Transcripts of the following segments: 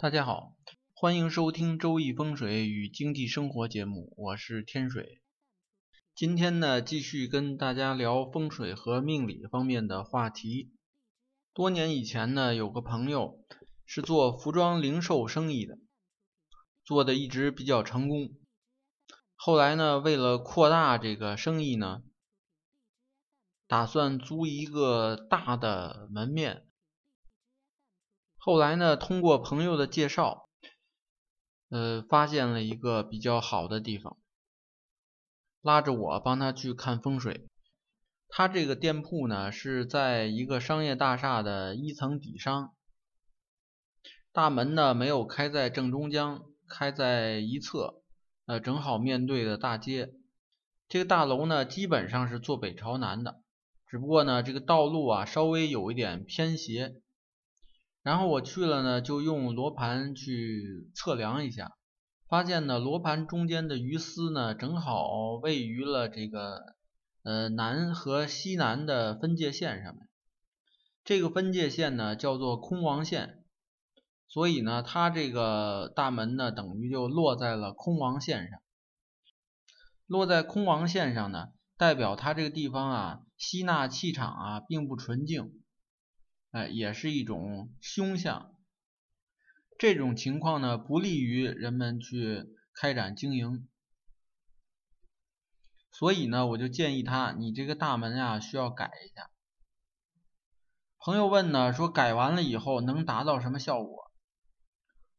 大家好，欢迎收听《周易风水与经济生活》节目，我是天水。今天呢，继续跟大家聊风水和命理方面的话题。多年以前呢，有个朋友是做服装零售生意的，做的一直比较成功。后来呢，为了扩大这个生意呢，打算租一个大的门面。后来呢，通过朋友的介绍，呃，发现了一个比较好的地方，拉着我帮他去看风水。他这个店铺呢是在一个商业大厦的一层底商，大门呢没有开在正中央，开在一侧，呃，正好面对的大街。这个大楼呢基本上是坐北朝南的，只不过呢这个道路啊稍微有一点偏斜。然后我去了呢，就用罗盘去测量一下，发现呢，罗盘中间的鱼丝呢，正好位于了这个呃南和西南的分界线上面。这个分界线呢叫做空王线，所以呢，它这个大门呢等于就落在了空王线上。落在空王线上呢，代表它这个地方啊，吸纳气场啊，并不纯净。哎，也是一种凶相。这种情况呢，不利于人们去开展经营。所以呢，我就建议他，你这个大门啊，需要改一下。朋友问呢，说改完了以后能达到什么效果？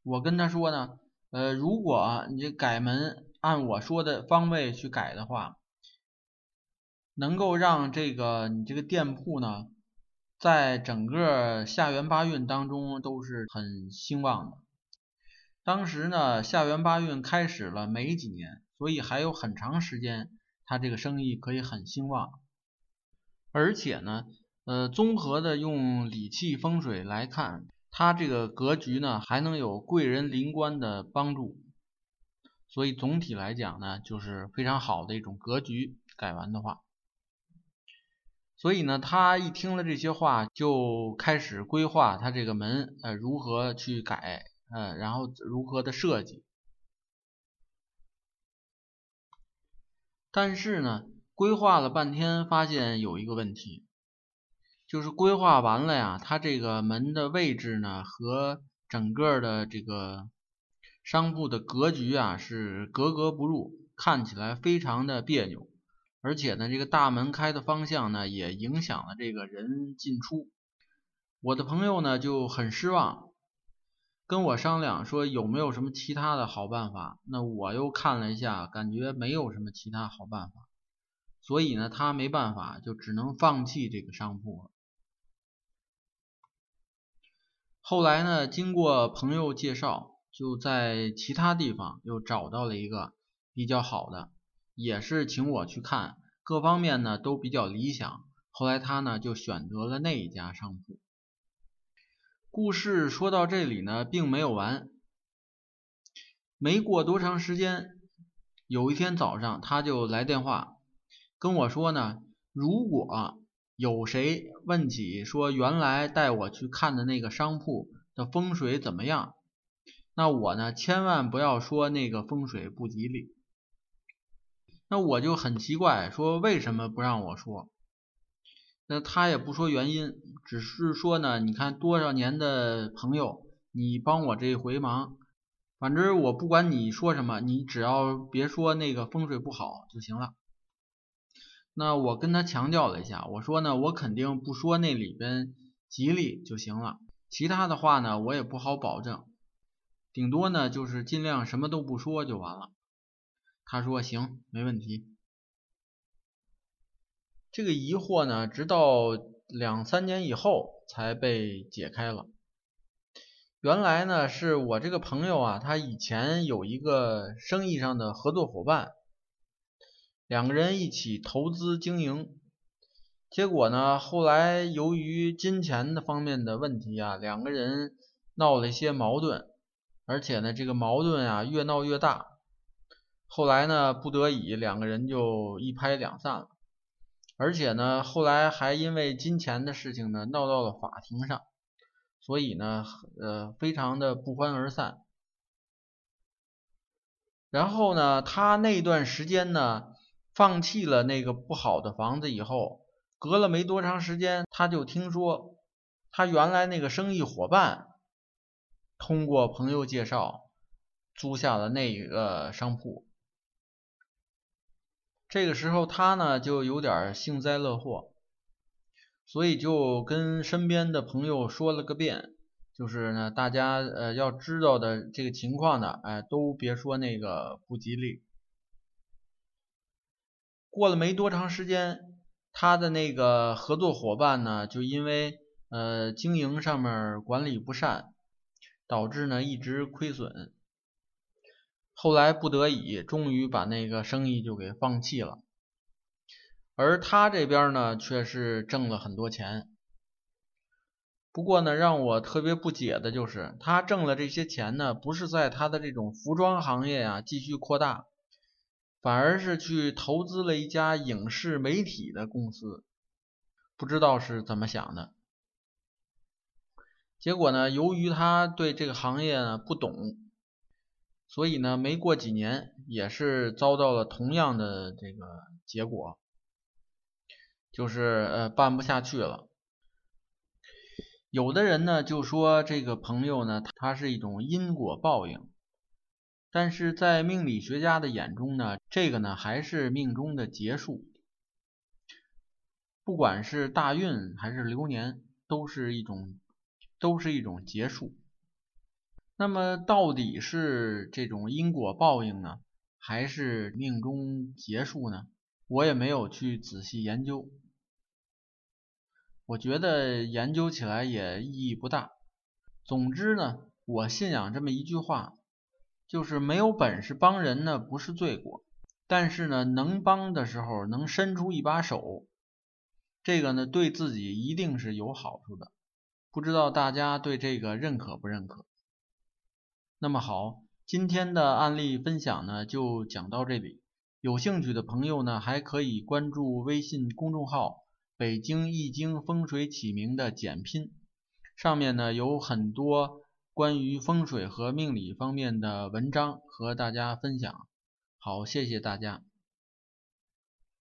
我跟他说呢，呃，如果你这改门按我说的方位去改的话，能够让这个你这个店铺呢。在整个下元八运当中都是很兴旺的。当时呢，下元八运开始了没几年，所以还有很长时间，他这个生意可以很兴旺。而且呢，呃，综合的用理气风水来看，他这个格局呢还能有贵人临官的帮助，所以总体来讲呢，就是非常好的一种格局。改完的话。所以呢，他一听了这些话，就开始规划他这个门，呃，如何去改，呃，然后如何的设计。但是呢，规划了半天，发现有一个问题，就是规划完了呀，他这个门的位置呢，和整个的这个商铺的格局啊，是格格不入，看起来非常的别扭。而且呢，这个大门开的方向呢，也影响了这个人进出。我的朋友呢就很失望，跟我商量说有没有什么其他的好办法。那我又看了一下，感觉没有什么其他好办法，所以呢，他没办法，就只能放弃这个商铺了。后来呢，经过朋友介绍，就在其他地方又找到了一个比较好的。也是请我去看，各方面呢都比较理想。后来他呢就选择了那一家商铺。故事说到这里呢，并没有完。没过多长时间，有一天早上他就来电话跟我说呢，如果有谁问起说原来带我去看的那个商铺的风水怎么样，那我呢千万不要说那个风水不吉利。那我就很奇怪，说为什么不让我说？那他也不说原因，只是说呢，你看多少年的朋友，你帮我这一回忙，反正我不管你说什么，你只要别说那个风水不好就行了。那我跟他强调了一下，我说呢，我肯定不说那里边吉利就行了，其他的话呢，我也不好保证，顶多呢就是尽量什么都不说就完了。他说行，没问题。这个疑惑呢，直到两三年以后才被解开了。原来呢，是我这个朋友啊，他以前有一个生意上的合作伙伴，两个人一起投资经营。结果呢，后来由于金钱的方面的问题啊，两个人闹了一些矛盾，而且呢，这个矛盾啊越闹越大。后来呢，不得已，两个人就一拍两散了。而且呢，后来还因为金钱的事情呢，闹到了法庭上。所以呢，呃，非常的不欢而散。然后呢，他那段时间呢，放弃了那个不好的房子以后，隔了没多长时间，他就听说他原来那个生意伙伴通过朋友介绍租下了那个商铺。这个时候他呢就有点幸灾乐祸，所以就跟身边的朋友说了个遍。就是呢，大家呃要知道的这个情况呢，哎，都别说那个不吉利。过了没多长时间，他的那个合作伙伴呢，就因为呃经营上面管理不善，导致呢一直亏损。后来不得已，终于把那个生意就给放弃了。而他这边呢，却是挣了很多钱。不过呢，让我特别不解的就是，他挣了这些钱呢，不是在他的这种服装行业啊继续扩大，反而是去投资了一家影视媒体的公司，不知道是怎么想的。结果呢，由于他对这个行业呢不懂，所以呢，没过几年也是遭到了同样的这个结果，就是呃办不下去了。有的人呢就说这个朋友呢，他是一种因果报应，但是在命理学家的眼中呢，这个呢还是命中的劫数，不管是大运还是流年，都是一种都是一种劫数。那么到底是这种因果报应呢，还是命中劫数呢？我也没有去仔细研究。我觉得研究起来也意义不大。总之呢，我信仰这么一句话，就是没有本事帮人呢不是罪过，但是呢能帮的时候能伸出一把手，这个呢对自己一定是有好处的。不知道大家对这个认可不认可？那么好，今天的案例分享呢就讲到这里。有兴趣的朋友呢还可以关注微信公众号。北京易经风水起名的简拼，上面呢有很多关于风水和命理方面的文章和大家分享。好，谢谢大家。